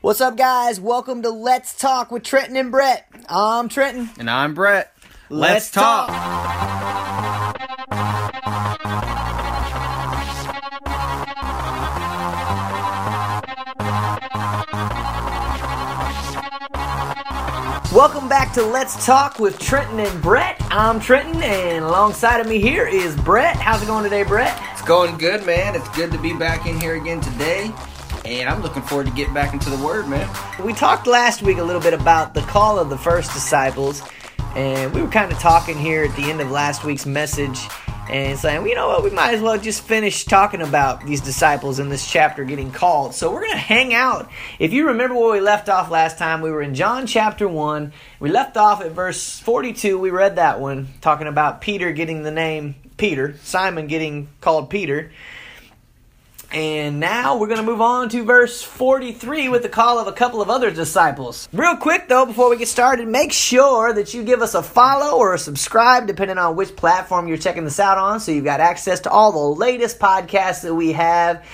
What's up, guys? Welcome to Let's Talk with Trenton and Brett. I'm Trenton. And I'm Brett. Let's talk. Welcome back to Let's Talk with Trenton and Brett. I'm Trenton, and alongside of me here is Brett. How's it going today, Brett? It's going good, man. It's good to be back in here again today. And I'm looking forward to getting back into the Word, man. We talked last week a little bit about the call of the first disciples, and we were kind of talking here at the end of last week's message and saying, well, you know what, we might as well just finish talking about these disciples in this chapter getting called. So we're going to hang out. If you remember where we left off last time, we were in John chapter 1. We left off at verse 42. We read that one, talking about Peter getting the name Peter, Simon getting called Peter. And now we're going to move on to verse 43 with the call of a couple of other disciples. Real quick though, before we get started, make sure that you give us a follow or a subscribe, depending on which platform you're checking this out on, so you've got access to all the latest podcasts that we have.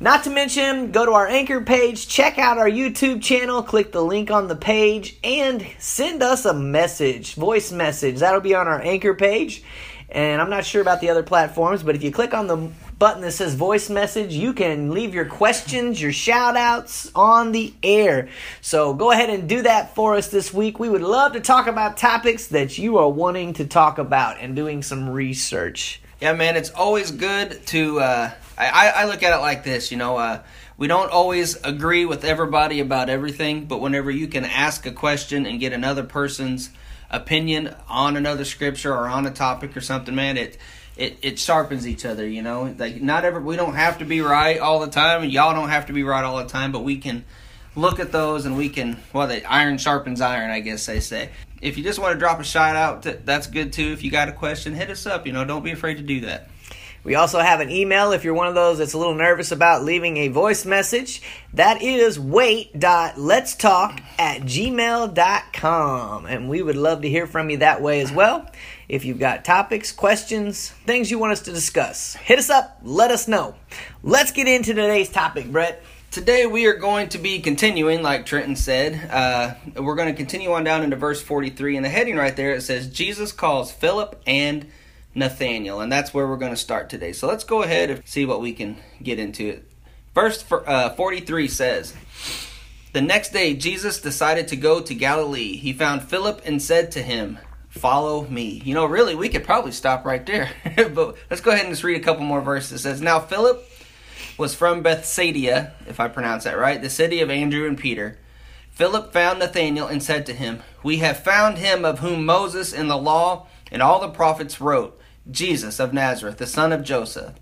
Not to mention, go to our anchor page, check out our YouTube channel, click the link on the page, and send us a message, voice message. That'll be on our anchor page. And I'm not sure about the other platforms, but if you click on the button that says voice message, you can leave your questions, your shout outs on the air. So go ahead and do that for us this week. We would love to talk about topics that you are wanting to talk about and doing some research. Yeah, man, it's always good to. Uh, I, I look at it like this, you know. Uh, we don't always agree with everybody about everything, but whenever you can ask a question and get another person's opinion on another scripture or on a topic or something, man, it it, it sharpens each other, you know. Like not ever we don't have to be right all the time, and y'all don't have to be right all the time, but we can look at those and we can well, the iron sharpens iron, I guess they say. If you just want to drop a shout out, that's good too. If you got a question, hit us up. You know, don't be afraid to do that. We also have an email if you're one of those that's a little nervous about leaving a voice message. That is wait.letstalk at gmail.com. And we would love to hear from you that way as well. If you've got topics, questions, things you want us to discuss, hit us up, let us know. Let's get into today's topic, Brett. Today we are going to be continuing, like Trenton said. Uh, we're going to continue on down into verse 43. In the heading right there, it says, Jesus calls Philip and Nathaniel, and that's where we're going to start today. So let's go ahead and see what we can get into it. Verse uh, 43 says, The next day Jesus decided to go to Galilee. He found Philip and said to him, Follow me. You know, really, we could probably stop right there. but let's go ahead and just read a couple more verses. It says, Now Philip was from Bethsaida, if I pronounce that right, the city of Andrew and Peter. Philip found Nathanael and said to him, We have found him of whom Moses in the law and all the prophets wrote Jesus of Nazareth, the son of Joseph.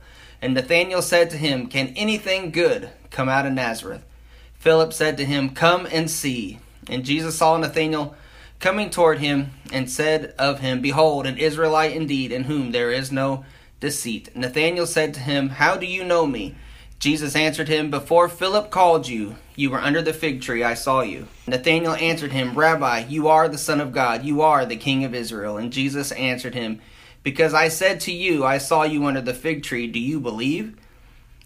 And Nathanael said to him, Can anything good come out of Nazareth? Philip said to him, Come and see. And Jesus saw Nathanael coming toward him, and said of him, Behold, an Israelite indeed, in whom there is no deceit. Nathanael said to him, How do you know me? Jesus answered him, Before Philip called you, you were under the fig tree, I saw you. Nathanael answered him, Rabbi, you are the Son of God, you are the King of Israel. And Jesus answered him, because I said to you, I saw you under the fig tree. Do you believe?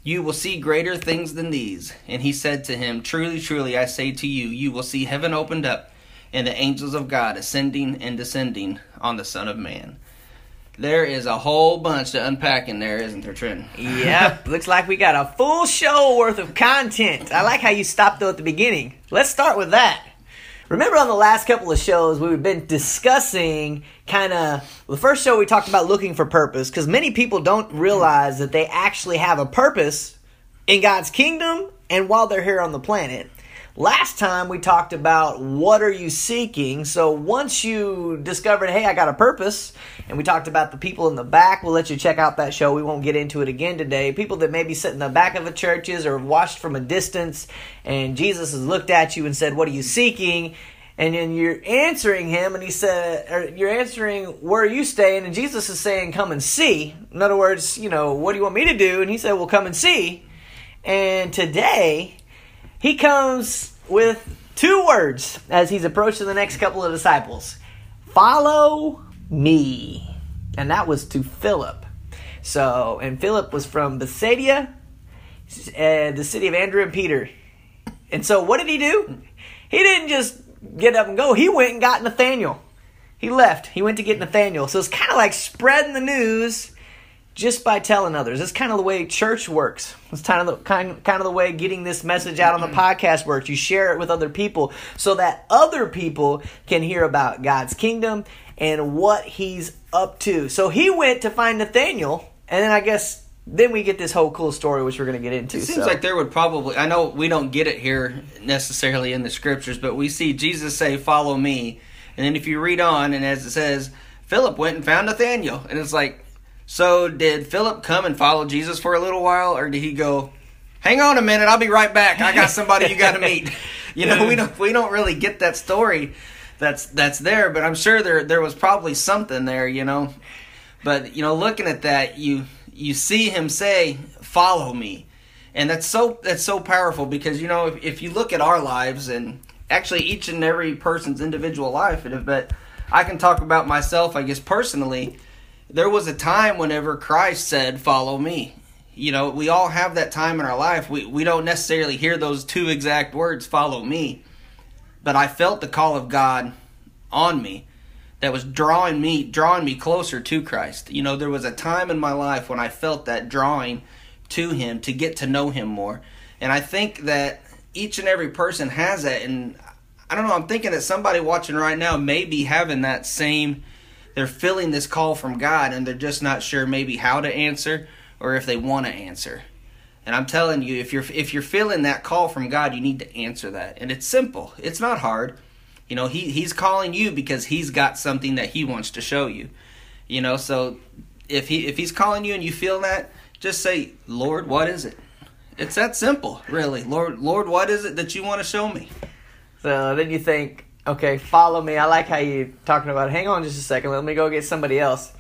You will see greater things than these. And he said to him, Truly, truly, I say to you, you will see heaven opened up and the angels of God ascending and descending on the Son of Man. There is a whole bunch to unpack in there, isn't there, Trent? yep, looks like we got a full show worth of content. I like how you stopped though at the beginning. Let's start with that. Remember on the last couple of shows, we've been discussing kind of the first show we talked about looking for purpose because many people don't realize that they actually have a purpose in God's kingdom and while they're here on the planet. Last time we talked about what are you seeking. So once you discovered, hey, I got a purpose, and we talked about the people in the back, we'll let you check out that show. We won't get into it again today. People that maybe sit in the back of the churches or watched from a distance, and Jesus has looked at you and said, What are you seeking? And then you're answering him, and he said, you're answering, Where are you staying? And Jesus is saying, Come and see. In other words, you know, what do you want me to do? And he said, Well, come and see. And today, he comes with two words as he's approaching the next couple of disciples Follow me. And that was to Philip. So, and Philip was from Bethsaida, uh, the city of Andrew and Peter. And so what did he do? He didn't just get up and go. He went and got Nathaniel. He left. He went to get Nathaniel. So it's kind of like spreading the news just by telling others. It's kind of the way church works. It's kind of the kind kind of the way getting this message out on the mm-hmm. podcast works. You share it with other people so that other people can hear about God's kingdom and what he's up to. So he went to find Nathaniel, and then I guess then we get this whole cool story which we're going to get into. It seems so. like there would probably I know we don't get it here necessarily in the scriptures, but we see Jesus say, "Follow me." And then if you read on and as it says, Philip went and found Nathaniel. And it's like so did Philip come and follow Jesus for a little while, or did he go, "Hang on a minute, I'll be right back. I got somebody you got to meet." You know, we don't we don't really get that story that's that's there, but I'm sure there there was probably something there. You know, but you know, looking at that, you you see him say, "Follow me," and that's so that's so powerful because you know if, if you look at our lives and actually each and every person's individual life, but I can talk about myself, I guess personally there was a time whenever Christ said, Follow me. You know, we all have that time in our life. We, we don't necessarily hear those two exact words, Follow me. But I felt the call of God on me that was drawing me drawing me closer to Christ. You know, there was a time in my life when I felt that drawing to him to get to know him more. And I think that each and every person has that and I don't know, I'm thinking that somebody watching right now may be having that same they're feeling this call from God and they're just not sure maybe how to answer or if they want to answer. And I'm telling you, if you're if you're feeling that call from God, you need to answer that. And it's simple. It's not hard. You know, he he's calling you because he's got something that he wants to show you. You know, so if he if he's calling you and you feel that, just say, "Lord, what is it?" It's that simple, really. Lord, Lord, what is it that you want to show me? So then you think, Okay, follow me. I like how you're talking about. Hang on just a second. Let me go get somebody else.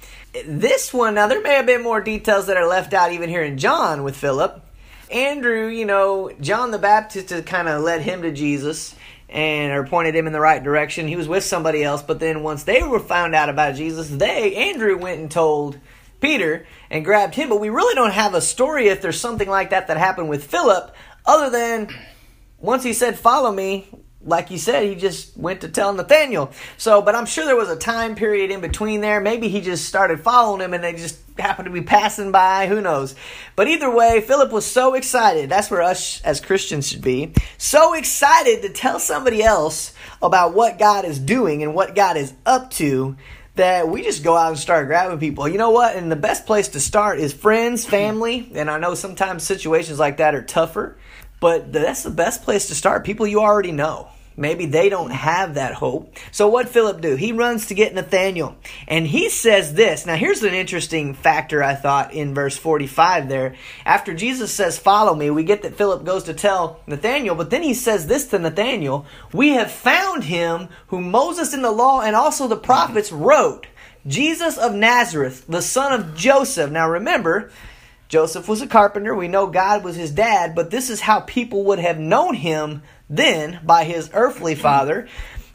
This one, now there may have been more details that are left out even here in John with Philip. Andrew, you know, John the Baptist kind of led him to Jesus and or pointed him in the right direction. He was with somebody else, but then once they were found out about Jesus, they Andrew went and told Peter and grabbed him. But we really don't have a story if there's something like that that happened with Philip, other than once he said, "Follow me," like you said, he just went to tell Nathaniel. So, but I'm sure there was a time period in between there. Maybe he just started following him and they just happened to be passing by. Who knows? But either way, Philip was so excited. That's where us as Christians should be. So excited to tell somebody else about what God is doing and what God is up to that we just go out and start grabbing people. You know what? And the best place to start is friends, family. And I know sometimes situations like that are tougher. But that's the best place to start. People you already know. Maybe they don't have that hope. So what Philip do? He runs to get Nathaniel. And he says this. Now here's an interesting factor I thought in verse 45 there. After Jesus says, follow me, we get that Philip goes to tell Nathaniel, but then he says this to Nathaniel, we have found him whom Moses in the law and also the prophets wrote. Jesus of Nazareth, the son of Joseph. Now remember, Joseph was a carpenter. We know God was his dad, but this is how people would have known him then by his earthly father,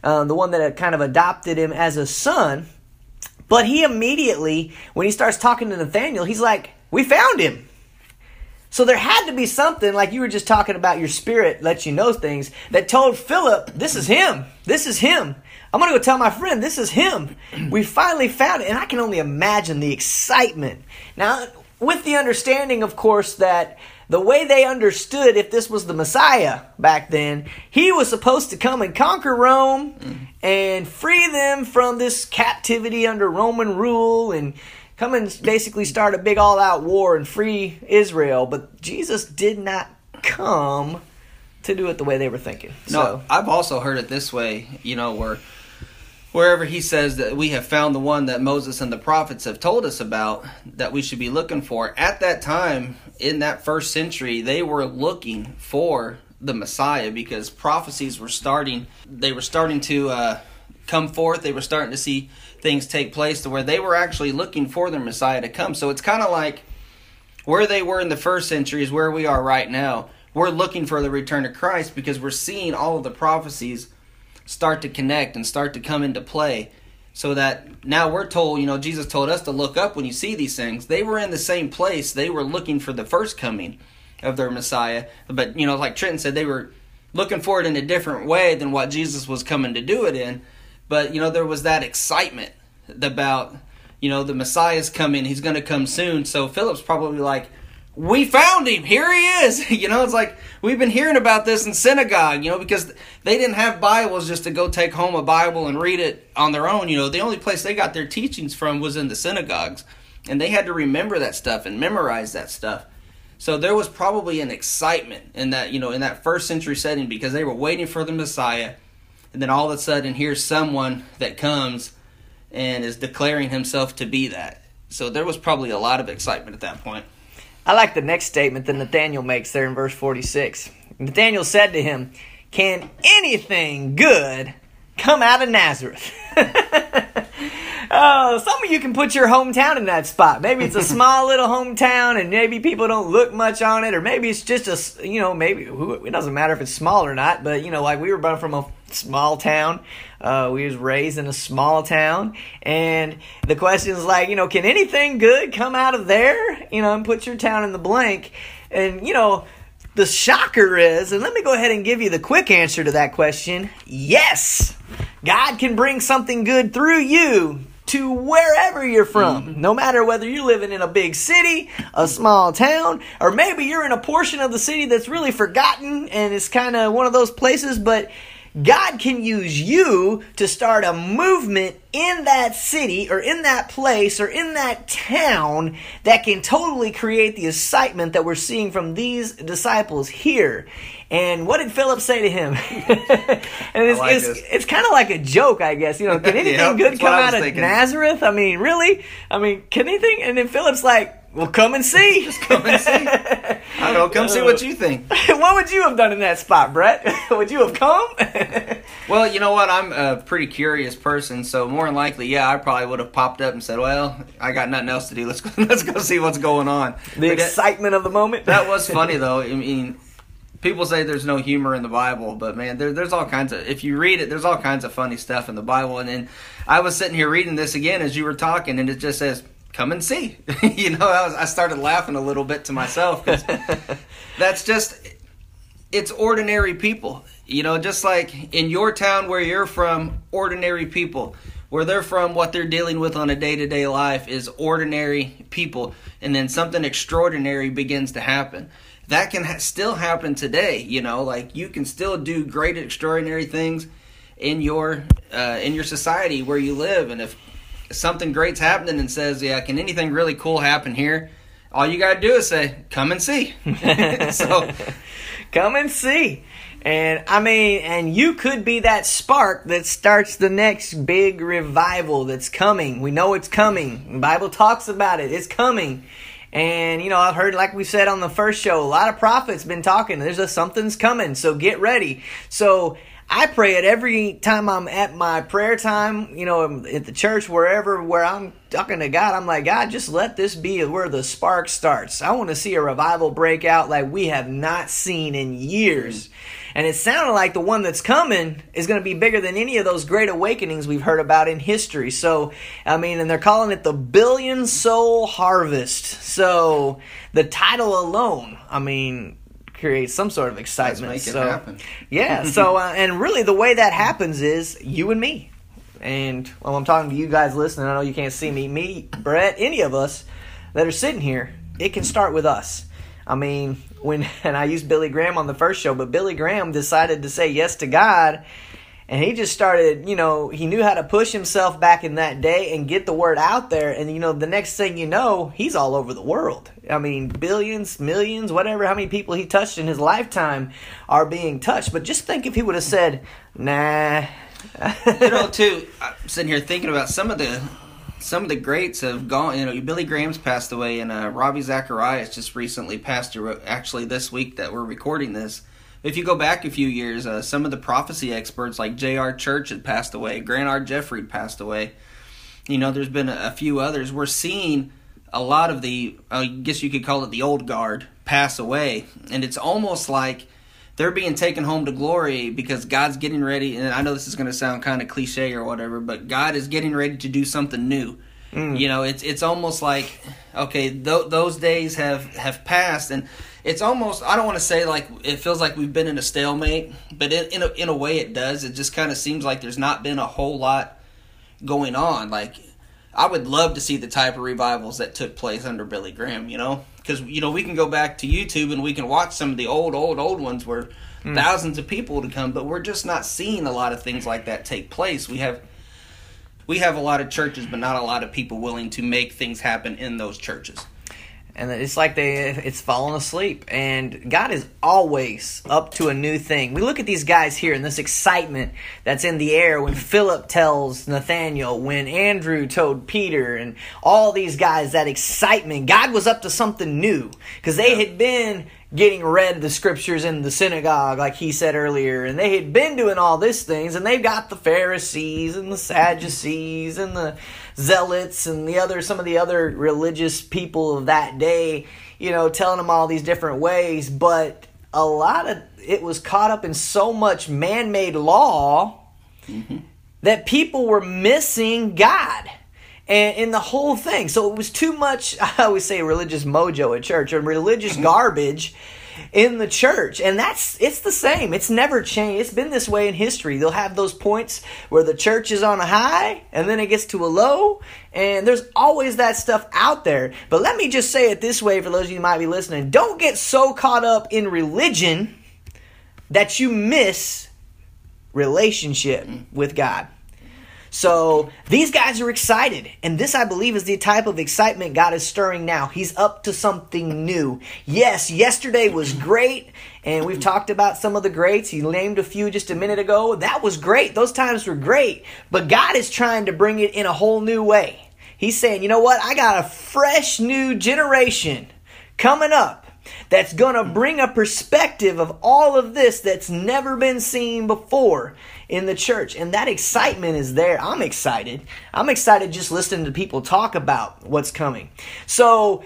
uh, the one that had kind of adopted him as a son. But he immediately, when he starts talking to Nathaniel, he's like, We found him. So there had to be something, like you were just talking about your spirit lets you know things, that told Philip, This is him. This is him. I'm going to go tell my friend, This is him. We finally found it. And I can only imagine the excitement. Now, with the understanding, of course, that the way they understood if this was the Messiah back then, he was supposed to come and conquer Rome mm. and free them from this captivity under Roman rule and come and basically start a big all out war and free Israel. But Jesus did not come to do it the way they were thinking. No, so. I've also heard it this way, you know, where wherever he says that we have found the one that Moses and the prophets have told us about that we should be looking for. At that time, in that first century, they were looking for the Messiah because prophecies were starting. They were starting to uh, come forth. They were starting to see things take place to where they were actually looking for their Messiah to come. So it's kind of like where they were in the first century is where we are right now. We're looking for the return of Christ because we're seeing all of the prophecies start to connect and start to come into play so that now we're told, you know, Jesus told us to look up when you see these things. They were in the same place. They were looking for the first coming of their Messiah. But, you know, like Trenton said, they were looking for it in a different way than what Jesus was coming to do it in. But you know, there was that excitement about you know the Messiah's coming; he's going to come soon. So Philip's probably like, "We found him! Here he is!" you know, it's like we've been hearing about this in synagogue. You know, because they didn't have Bibles just to go take home a Bible and read it on their own. You know, the only place they got their teachings from was in the synagogues, and they had to remember that stuff and memorize that stuff. So there was probably an excitement in that, you know, in that first century setting because they were waiting for the Messiah. And then all of a sudden, here's someone that comes and is declaring himself to be that. So there was probably a lot of excitement at that point. I like the next statement that Nathaniel makes there in verse 46. Nathaniel said to him, Can anything good come out of Nazareth? Oh, some of you can put your hometown in that spot. Maybe it's a small little hometown, and maybe people don't look much on it, or maybe it's just a, you know, maybe it doesn't matter if it's small or not. But you know, like we were born from a small town. Uh, we was raised in a small town, and the question is like, you know, can anything good come out of there? You know, and put your town in the blank, and you know. The shocker is, and let me go ahead and give you the quick answer to that question yes, God can bring something good through you to wherever you're from. Mm-hmm. No matter whether you're living in a big city, a small town, or maybe you're in a portion of the city that's really forgotten and it's kind of one of those places, but God can use you to start a movement in that city or in that place or in that town that can totally create the excitement that we're seeing from these disciples here. And what did Philip say to him? and it's, like it's, it's, kind of like a joke, I guess. You know, can anything yep, good come out of thinking. Nazareth? I mean, really? I mean, can anything? And then Philip's like, well, come and see. Just come and see. I don't know. Come see what you think. what would you have done in that spot, Brett? would you have come? well, you know what? I'm a pretty curious person, so more than likely, yeah, I probably would have popped up and said, "Well, I got nothing else to do. Let's go. Let's go see what's going on." The but excitement of the moment. that was funny, though. I mean, people say there's no humor in the Bible, but man, there, there's all kinds of. If you read it, there's all kinds of funny stuff in the Bible. And then I was sitting here reading this again as you were talking, and it just says, "Come and see." you know, I, was, I started laughing a little bit to myself because that's just it's ordinary people. You know, just like in your town where you're from, ordinary people. Where they're from, what they're dealing with on a day to day life is ordinary people. And then something extraordinary begins to happen that can ha- still happen today. You know, like you can still do great, extraordinary things in your uh, in your society where you live, and if something great's happening and says, "Yeah, can anything really cool happen here?" All you gotta do is say, "Come and see." so, come and see. And I mean, and you could be that spark that starts the next big revival that's coming. We know it's coming. The Bible talks about it. It's coming. And you know, I've heard, like we said on the first show, a lot of prophets been talking. There's a something's coming, so get ready. So I pray it every time I'm at my prayer time, you know, um, at the church, wherever, where I'm talking to God. I'm like, God, just let this be where the spark starts. I want to see a revival break out like we have not seen in years. Mm-hmm. And it sounded like the one that's coming is going to be bigger than any of those great awakenings we've heard about in history. So, I mean, and they're calling it the billion soul harvest. So, the title alone, I mean, creates some sort of excitement. So, it happen. yeah. So, uh, and really, the way that happens is you and me. And well, I'm talking to you guys listening. I know you can't see me, me, Brett, any of us that are sitting here. It can start with us. I mean, when and I used Billy Graham on the first show, but Billy Graham decided to say yes to God and he just started, you know, he knew how to push himself back in that day and get the word out there and you know, the next thing you know, he's all over the world. I mean, billions, millions, whatever how many people he touched in his lifetime are being touched, but just think if he would have said, "Nah." you know, too, I'm sitting here thinking about some of the some of the greats have gone. You know, Billy Graham's passed away, and uh, Ravi Zacharias just recently passed. Actually, this week that we're recording this. If you go back a few years, uh, some of the prophecy experts like J.R. Church had passed away. Grant R. Jeffrey passed away. You know, there's been a, a few others. We're seeing a lot of the, I guess you could call it the old guard, pass away, and it's almost like they're being taken home to glory because God's getting ready. And I know this is going to sound kind of cliche or whatever, but God is getting ready to do something new. Mm. You know, it's it's almost like okay, th- those days have have passed, and it's almost I don't want to say like it feels like we've been in a stalemate, but in in a, in a way it does. It just kind of seems like there's not been a whole lot going on. Like I would love to see the type of revivals that took place under Billy Graham. You know, because you know we can go back to YouTube and we can watch some of the old old old ones where hmm. thousands of people would come, but we're just not seeing a lot of things like that take place. We have we have a lot of churches, but not a lot of people willing to make things happen in those churches. And it's like they it's falling asleep. And god is always up to a new thing. We look at these guys here and this excitement that's in the air when philip tells nathaniel when andrew told peter and all these guys that excitement god was up to something new. Because they had been getting read the scriptures in the synagogue like he said earlier. And they had been doing all these things and they've got the pharisees and the sadducees and the zealots and the other some of the other religious people of that day you know telling them all these different ways. But a lot of it was caught up in so much man-made law mm-hmm. that people were missing god and in the whole thing. So it was too much i always say religious mojo at church or religious garbage in the church. And that's it's the same. It's never changed. It's been this way in history. They'll have those points where the church is on a high and then it gets to a low. And there's always that stuff out there. But let me just say it this way for those of you who might be listening. Don't get so caught up in religion that you miss relationship with god so these guys are excited, and this, I believe, is the type of excitement God is stirring now. He's up to something new. Yes, yesterday was great, and we've talked about some of the greats. He named a few just a minute ago. That was great. Those times were great, but God is trying to bring it in a whole new way. He's saying, you know what? I got a fresh new generation coming up that's going to bring a perspective of all of this that's never been seen before in the church. And that excitement is there. I'm excited. I'm excited just listening to people talk about what's coming. So,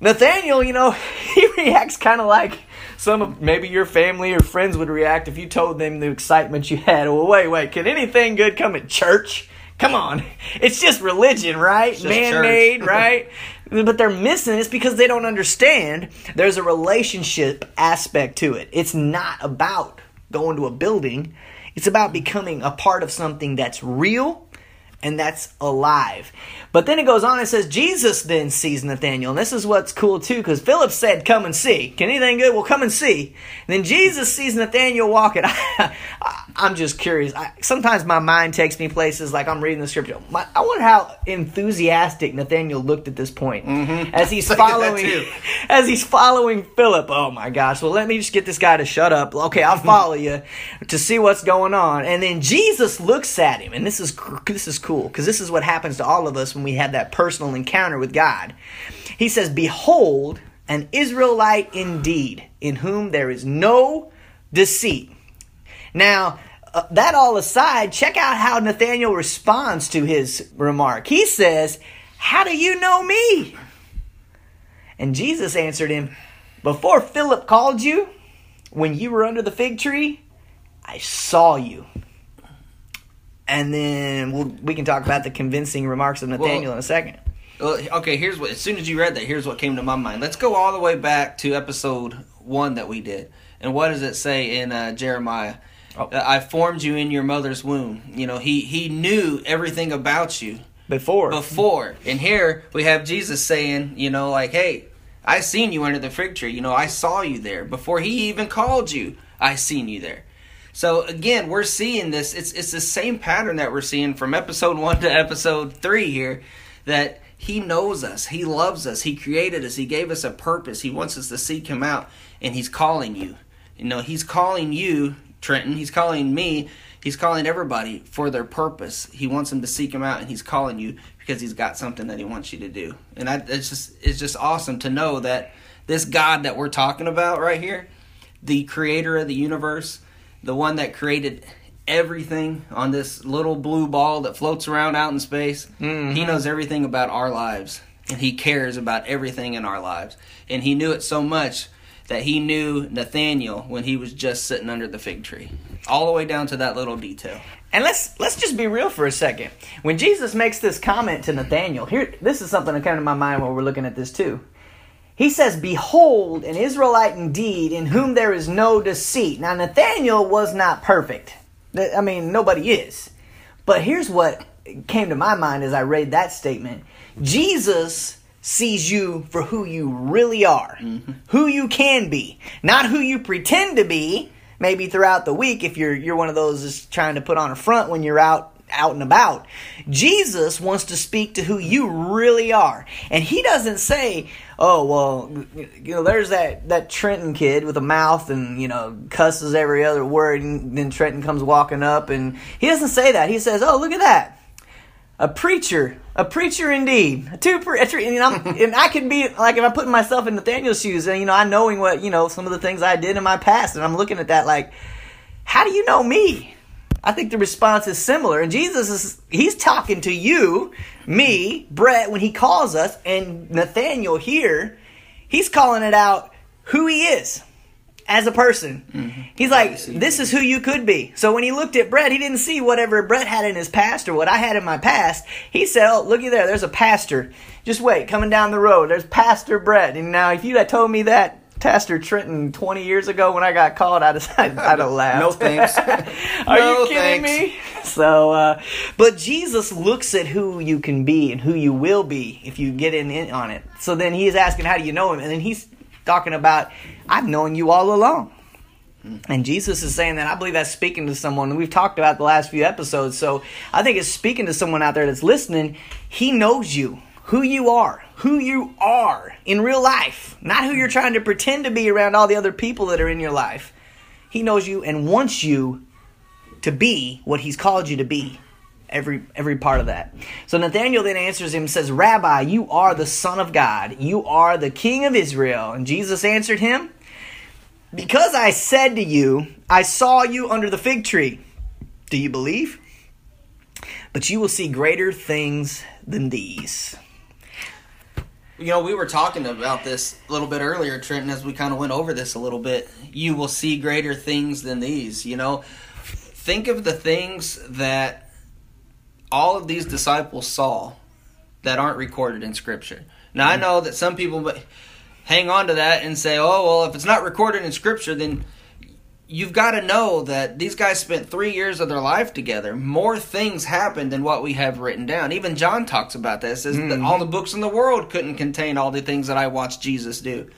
Nathaniel, you know, he reacts kind of like some of maybe your family or friends would react if you told them the excitement you had. Well, wait, wait, can anything good come at church? Come on. It's just religion, right? Man made, right? but they're missing it's because they don't understand there's a relationship aspect to it. It's not about going to a building, it's about mm. becoming a part of something that's real and that's alive. But then it goes on and says, Jesus then sees Nathaniel. And this is what's cool too, because Philip said, Come and see. Can anything good? Well, come and see. And then Jesus sees Nathaniel walking. I, am just curious. I, sometimes my mind takes me places like I'm reading the scripture. My, I wonder how enthusiastic Nathaniel looked at this point as he's Think of that following as he's following Philip. Oh my gosh. Well, let me just get this guy to shut up. Okay, I'll follow you to see what's going on. And then Jesus looks at him, and this is this is cool because this is what happens to all of us when we have that personal encounter with God. He says, "Behold, an Israelite indeed, in whom there is no deceit." Now, uh, that all aside, check out how Nathaniel responds to his remark. He says, How do you know me? And Jesus answered him, Before Philip called you, when you were under the fig tree, I saw you. And then we'll, we can talk about the convincing remarks of Nathaniel Well- in a second. Well, okay, here's what. As soon as you read that, here's what came to my mind. Let's go all the way back to episode one that we did. And what does it say in uh, Jeremiah? Oh. Uh, I formed you in your mother's womb. You know, he he knew everything about you Before. before. And here we have Jesus saying, you know, like, hey, I seen you under the fig tree. You know, I saw you there before he even called you. I seen you there. So again, we're seeing this. It's it's the same pattern that we're seeing from episode one to episode three here. That he knows us, he loves us, he created us, he gave us a purpose. He wants us to seek him out, and he's calling you. You know, he's calling you, Trenton. He's calling me. He's calling everybody for their purpose. He wants them to seek him out, and he's calling you because he's got something that he wants you to do. And I, it's just it's just awesome to know that this God that we're talking about right here, the creator of the universe, the one that created everything on this little blue ball that floats around out in space, mm-hmm. he knows everything about our lives. And he cares about everything in our lives. And he knew it so much that he knew Nathaniel when he was just sitting under the fig tree, all the way down to that little detail. And let's let's just be real for a second. When Jesus makes this comment to Nathaniel, here this is something that came to my mind while we're looking at this too. He says, Behold, an Israelite indeed, in whom there is no deceit. Now, Nathaniel was not perfect. I mean, nobody is. But here's what came to my mind as I read that statement Jesus sees you for who you really are, mm-hmm. who you can be, not who you pretend to be. Maybe throughout the week, if you're you're one of those that's trying to put on a front when you're out out and about. Jesus wants to speak to who you really are. And he doesn't say, "Oh, well, you know, there's that that Trenton kid with a mouth and, you know, cusses every other word and then Trenton comes walking up and he doesn't say that. He says, "Oh, look at that a preacher, a preacher indeed, a two pre- and, I'm, and I can be like if I put myself in Nathaniel's shoes, and you know, I knowing what you know some of the things I did in my past, and I'm looking at that like, how do you know me? I think the response is similar, and Jesus is he's talking to you, me, Brett, when he calls us, and Nathaniel here, he's calling it out who he is as a person. Mm-hmm. He's like, this is who you could be. So when he looked at Brett, he didn't see whatever Brett had in his past or what I had in my past. He said, oh, looky there, there's a pastor. Just wait, coming down the road. There's Pastor Brett. And now, if you had told me that, Pastor Trenton 20 years ago when I got called, I'd, I'd, I'd have laughed. no thanks. Are no, you kidding thanks. me? So, uh, but Jesus looks at who you can be and who you will be if you get in, in on it. So then he's asking, how do you know him? And then he's talking about, I've known you all along. And Jesus is saying that I believe that's speaking to someone. We've talked about the last few episodes, so I think it's speaking to someone out there that's listening. He knows you, who you are, who you are in real life, not who you're trying to pretend to be around all the other people that are in your life. He knows you and wants you to be what He's called you to be every every part of that. So Nathaniel then answers him says, "Rabbi, you are the son of God. You are the king of Israel." And Jesus answered him, "Because I said to you, I saw you under the fig tree. Do you believe? But you will see greater things than these." You know, we were talking about this a little bit earlier, Trenton, as we kind of went over this a little bit. You will see greater things than these, you know. Think of the things that all of these disciples saw that aren't recorded in Scripture. Now, I know that some people hang on to that and say, oh, well, if it's not recorded in Scripture, then you've got to know that these guys spent three years of their life together. More things happened than what we have written down. Even John talks about this. Says mm-hmm. that all the books in the world couldn't contain all the things that I watched Jesus do.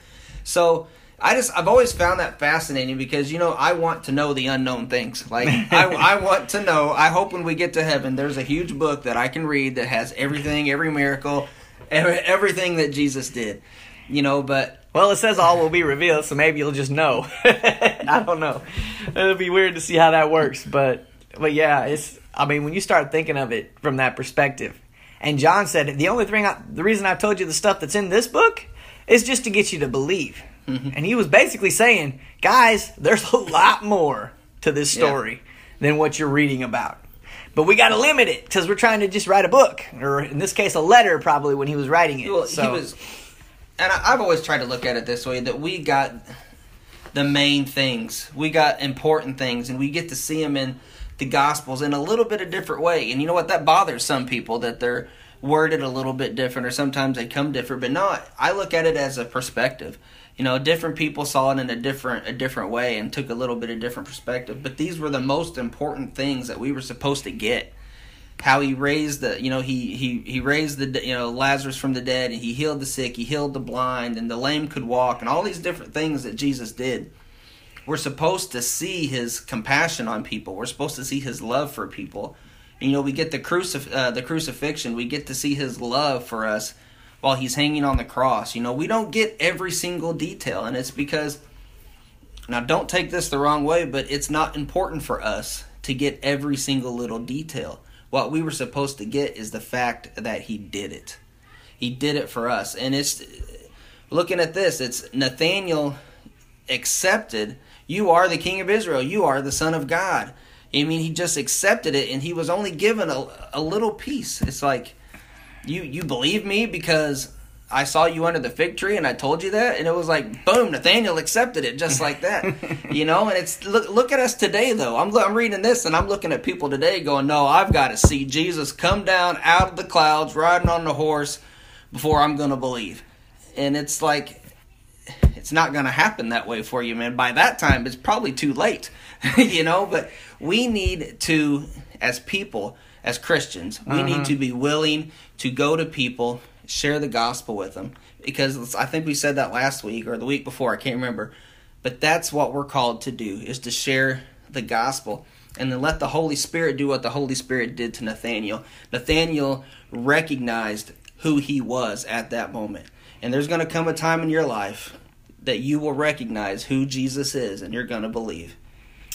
So I just I've always found that fascinating because you know I want to know the unknown things. Like I, I want to know. I hope when we get to heaven, there's a huge book that I can read that has everything, every miracle, every, everything that Jesus did. You know, but well, it says all will be revealed, so maybe you'll just know. I don't know. It'll be weird to see how that works, but but yeah, it's. I mean, when you start thinking of it from that perspective, and John said the only thing, I, the reason I've told you the stuff that's in this book is just to get you to believe. Mm-hmm. And he was basically saying, guys, there's a lot more to this story yeah. than what you're reading about. But we got to limit it because we're trying to just write a book, or in this case, a letter, probably when he was writing it. Well, so. he was, and I, I've always tried to look at it this way: that we got the main things, we got important things, and we get to see them in the Gospels in a little bit of different way. And you know what? That bothers some people that they're worded a little bit different, or sometimes they come different. But no, I look at it as a perspective you know different people saw it in a different a different way and took a little bit of different perspective. But these were the most important things that we were supposed to get. How he raised the you know he he he raised the you know Lazarus from the dead and he healed the sick he healed the blind and the lame could walk and all these different things that Jesus did. We're supposed to see his compassion on people. We're supposed to see his love for people. And, you know we get the crucif- uh, the crucifixion. We get to see his love for us while he's hanging on the cross. You know, we don't get every single detail, and it's because now don't take this the wrong way, but it's not important for us to get every single little detail. What we were supposed to get is the fact that he did it. He did it for us. And it's looking at this, it's Nathaniel accepted, you are the king of Israel, you are the son of God. I mean, he just accepted it and he was only given a, a little piece. It's like you you believe me because I saw you under the fig tree and I told you that and it was like boom Nathaniel accepted it just like that you know? And it's look look at us today though. I'm I'm reading this and I'm looking at people today going no I've got to see Jesus come down out of the clouds riding on the horse before I'm going to believe. And it's like it's not going to happen that way for you man. By that time it's probably too late you know? But we need to as people as Christians we uh-huh. need to be willing to go to people share the gospel with them because I think we said that last week or the week before, I can't remember. But that's what we're called to do is to share the gospel and then let the Holy Spirit do what the Holy Spirit did to Nathaniel. Nathaniel recognized who he was at that moment. And there's going to come a time in your life that you will recognize who Jesus is and you're going to believe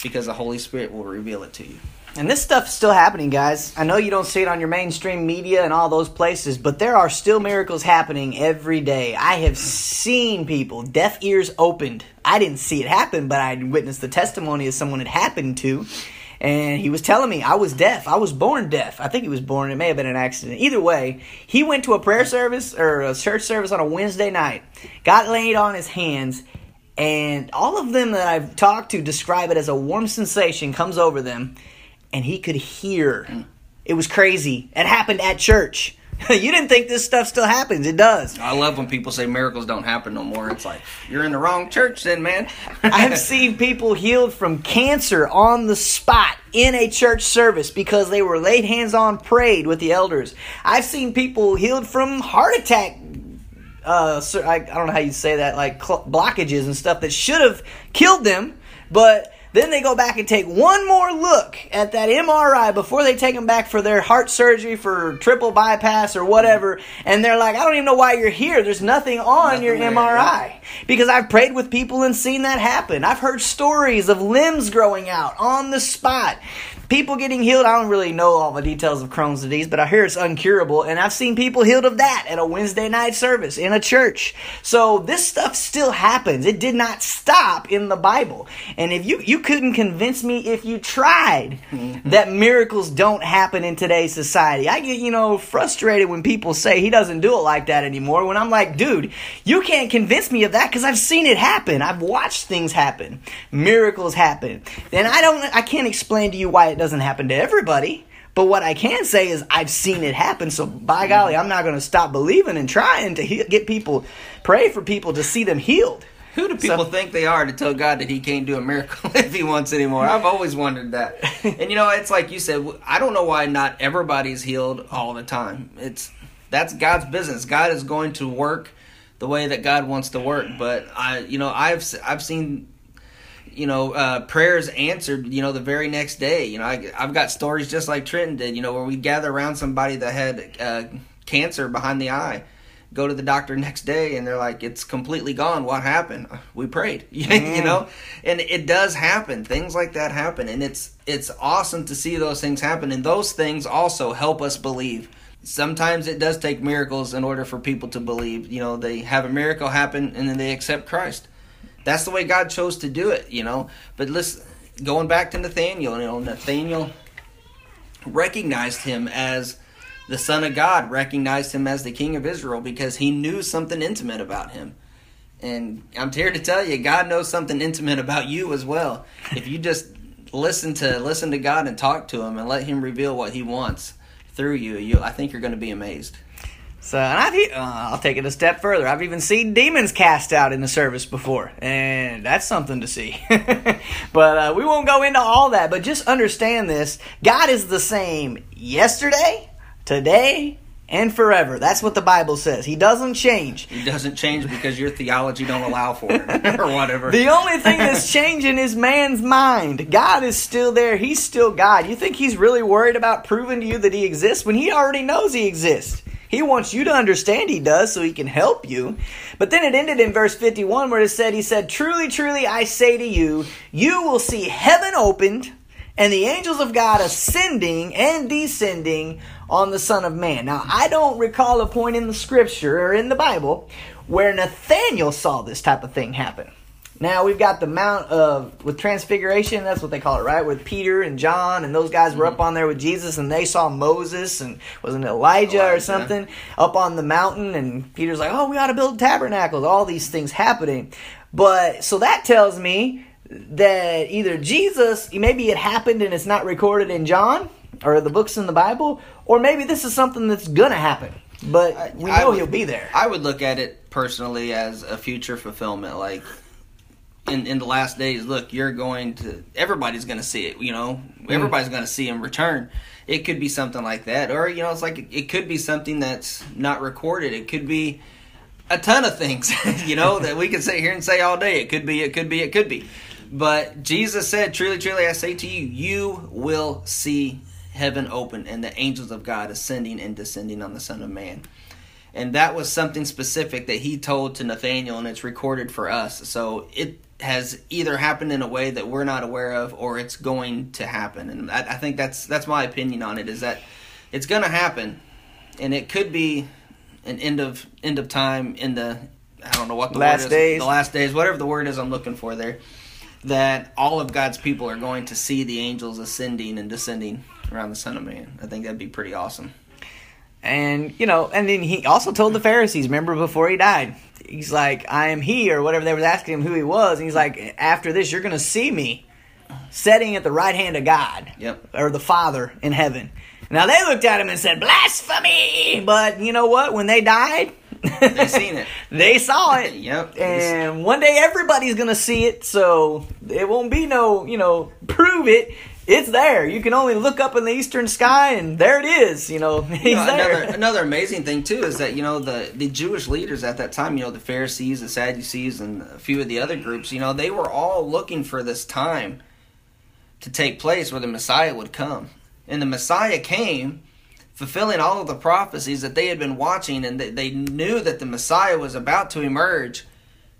because the Holy Spirit will reveal it to you. And this stuff's still happening, guys. I know you don't see it on your mainstream media and all those places, but there are still miracles happening every day. I have seen people, deaf ears opened. I didn't see it happen, but I witnessed the testimony of someone it happened to. And he was telling me I was deaf. I was born deaf. I think he was born. It may have been an accident. Either way, he went to a prayer service or a church service on a Wednesday night, got laid on his hands, and all of them that I've talked to describe it as a warm sensation comes over them and he could hear. It was crazy. It happened at church. you didn't think this stuff still happens. It does. I love when people say miracles don't happen no more. It's like, you're in the wrong church then, man. I've seen people healed from cancer on the spot in a church service because they were laid hands on, prayed with the elders. I've seen people healed from heart attack. Uh, I, don't know how you say that, like blockages and stuff that should have killed them, but then they go back and take one more look at that MRI before they take them back for their heart surgery for triple bypass or whatever. And they're like, I don't even know why you're here. There's nothing on nothing your there, MRI. Yeah. Because I've prayed with people and seen that happen. I've heard stories of limbs growing out on the spot people getting healed. I don't really know all the details of Crohn's disease, but I hear it's uncurable, and I've seen people healed of that at a Wednesday night service in a church. So this stuff still happens. It did not stop in the Bible. And if you you couldn't convince me if you tried mm-hmm. that miracles don't happen in today's society. I get, you know, frustrated when people say he doesn't do it like that anymore. When I'm like, dude, you can't convince me of that because I've seen it happen. I've watched things happen. Miracles happen. And I don't I can't explain to you why it doesn't happen to everybody. But what I can say is I've seen it happen. So by golly, I'm not going to stop believing and trying to he- get people, pray for people to see them healed. Who do people so, think they are to tell God that He can't do a miracle if He wants anymore? I've always wondered that. and you know, it's like you said. I don't know why not everybody's healed all the time. It's that's God's business. God is going to work the way that God wants to work. But I, you know, I've I've seen you know, uh, prayers answered, you know, the very next day. You know, I, have got stories just like Trenton did, you know, where we gather around somebody that had uh, cancer behind the eye, go to the doctor next day, and they're like, it's completely gone. What happened? We prayed, mm. you know, and it does happen. Things like that happen, and it's it's awesome to see those things happen, and those things also help us believe. Sometimes it does take miracles in order for people to believe. You know, they have a miracle happen, and then they accept Christ that's the way God chose to do it, you know. But listen, going back to Nathaniel, you know, Nathaniel recognized him as the Son of God, recognized him as the King of Israel because he knew something intimate about him. And I'm here to tell you, God knows something intimate about you as well. If you just listen to listen to God and talk to Him and let Him reveal what He wants through you, you I think you're going to be amazed. So, and I've, uh, I'll take it a step further. I've even seen demons cast out in the service before, and that's something to see. but uh, we won't go into all that. But just understand this: God is the same yesterday, today, and forever. That's what the Bible says. He doesn't change. He doesn't change because your theology don't allow for it or whatever. the only thing that's changing is man's mind. God is still there. He's still God. You think he's really worried about proving to you that he exists when he already knows he exists? He wants you to understand he does so he can help you. But then it ended in verse 51 where it said, He said, Truly, truly, I say to you, you will see heaven opened and the angels of God ascending and descending on the Son of Man. Now, I don't recall a point in the scripture or in the Bible where Nathaniel saw this type of thing happen. Now we've got the Mount of with Transfiguration. That's what they call it, right? With Peter and John and those guys were mm-hmm. up on there with Jesus, and they saw Moses and wasn't it Elijah, or something up on the mountain, and Peter's like, "Oh, we ought to build tabernacles." All these things happening, but so that tells me that either Jesus, maybe it happened and it's not recorded in John or the books in the Bible, or maybe this is something that's gonna happen. But we know would- he'll be there. I would look at it personally as a future fulfillment. Like in in the last days, look, you're going to everybody's going to see it. You know, Mm. everybody's going to see him return. It could be something like that, or you know, it's like it could be something that's not recorded. It could be a ton of things, you know, that we could sit here and say all day. It could be, it could be, it could be. But Jesus said, Truly, truly, I say to you, you will see heaven open and the angels of God ascending and descending on the Son of Man. And that was something specific that he told to Nathaniel, and it's recorded for us. So it has either happened in a way that we're not aware of, or it's going to happen. And I, I think that's that's my opinion on it. Is that it's going to happen, and it could be an end of end of time in the I don't know what the Last word is, days. the last days, whatever the word is I'm looking for there. That all of God's people are going to see the angels ascending and descending around the Son of Man. I think that'd be pretty awesome. And you know, and then he also told the Pharisees, remember before he died, he's like, "I am he," or whatever they was asking him who he was, and he's like, "After this, you're gonna see me sitting at the right hand of God, Yep. or the Father in heaven." Now they looked at him and said, "Blasphemy!" But you know what? When they died, They seen it. they saw it. Yep. And one day everybody's gonna see it, so it won't be no, you know, prove it. It's there. You can only look up in the eastern sky, and there it is. You know, he's You know, there. another another amazing thing too is that you know the the Jewish leaders at that time, you know the Pharisees, the Sadducees, and a few of the other groups, you know, they were all looking for this time to take place where the Messiah would come, and the Messiah came, fulfilling all of the prophecies that they had been watching, and they, they knew that the Messiah was about to emerge,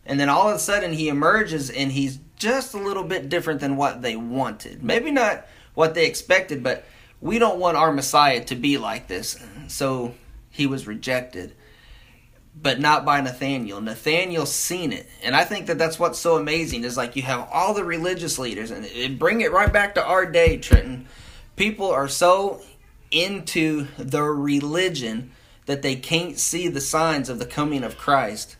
and then all of a sudden he emerges and he's just a little bit different than what they wanted. Maybe not what they expected, but we don't want our Messiah to be like this. So he was rejected, but not by Nathaniel. Nathaniel seen it, and I think that that's what's so amazing is like you have all the religious leaders, and bring it right back to our day, Trenton. People are so into their religion that they can't see the signs of the coming of Christ.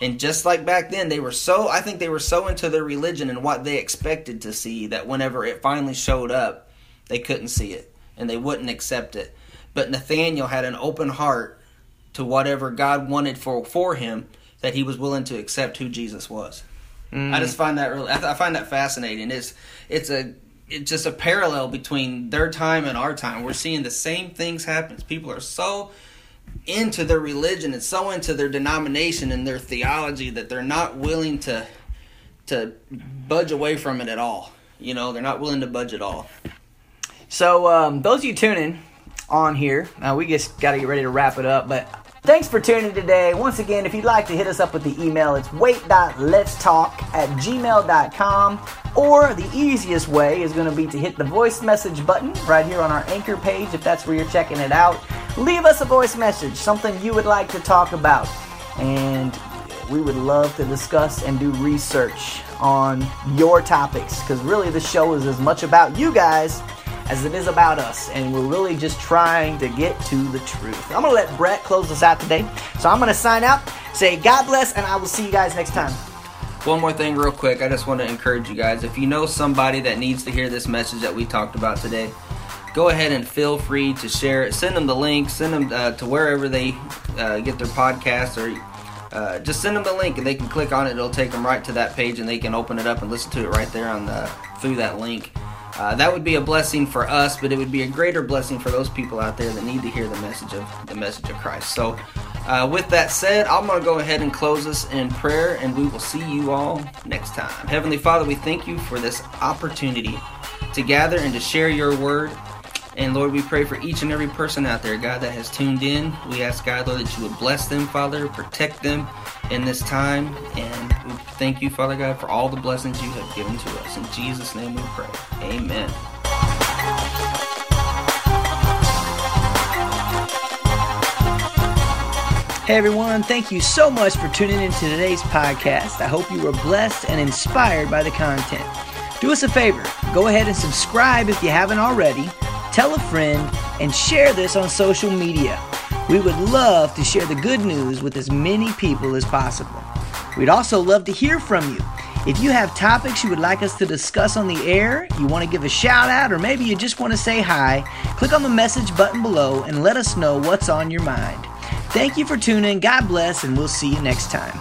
And just like back then, they were so, I think they were so into their religion and what they expected to see that whenever it finally showed up, they couldn't see it and they wouldn't accept it. But Nathaniel had an open heart to whatever God wanted for, for him that he was willing to accept who Jesus was. Mm. I just find that really, I, th- I find that fascinating. It's, it's a, it's just a parallel between their time and our time. We're seeing the same things happen. People are so into their religion and so into their denomination and their theology that they're not willing to to budge away from it at all. You know, they're not willing to budge at all. So, um, those of you tuning on here, uh, we just got to get ready to wrap it up. But thanks for tuning today. Once again, if you'd like to hit us up with the email, it's wait.letstalk at gmail.com. Or the easiest way is going to be to hit the voice message button right here on our anchor page if that's where you're checking it out. Leave us a voice message, something you would like to talk about. And we would love to discuss and do research on your topics because really the show is as much about you guys as it is about us and we're really just trying to get to the truth i'm gonna let brett close us out today so i'm gonna sign out say god bless and i will see you guys next time One more thing, real quick. I just want to encourage you guys. If you know somebody that needs to hear this message that we talked about today, go ahead and feel free to share it. Send them the link. Send them uh, to wherever they uh, get their podcasts, or uh, just send them the link, and they can click on it. It'll take them right to that page, and they can open it up and listen to it right there on the through that link. Uh, that would be a blessing for us, but it would be a greater blessing for those people out there that need to hear the message of the message of Christ. So, uh, with that said, I'm going to go ahead and close this in prayer, and we will see you all next time. Heavenly Father, we thank you for this opportunity to gather and to share your word. And Lord, we pray for each and every person out there, God, that has tuned in. We ask, God, Lord, that you would bless them, Father, protect them in this time. And we thank you, Father God, for all the blessings you have given to us. In Jesus' name we pray. Amen. Hey everyone, thank you so much for tuning in to today's podcast. I hope you were blessed and inspired by the content. Do us a favor, go ahead and subscribe if you haven't already, tell a friend, and share this on social media. We would love to share the good news with as many people as possible. We'd also love to hear from you. If you have topics you would like us to discuss on the air, you want to give a shout out, or maybe you just want to say hi, click on the message button below and let us know what's on your mind. Thank you for tuning. God bless, and we'll see you next time.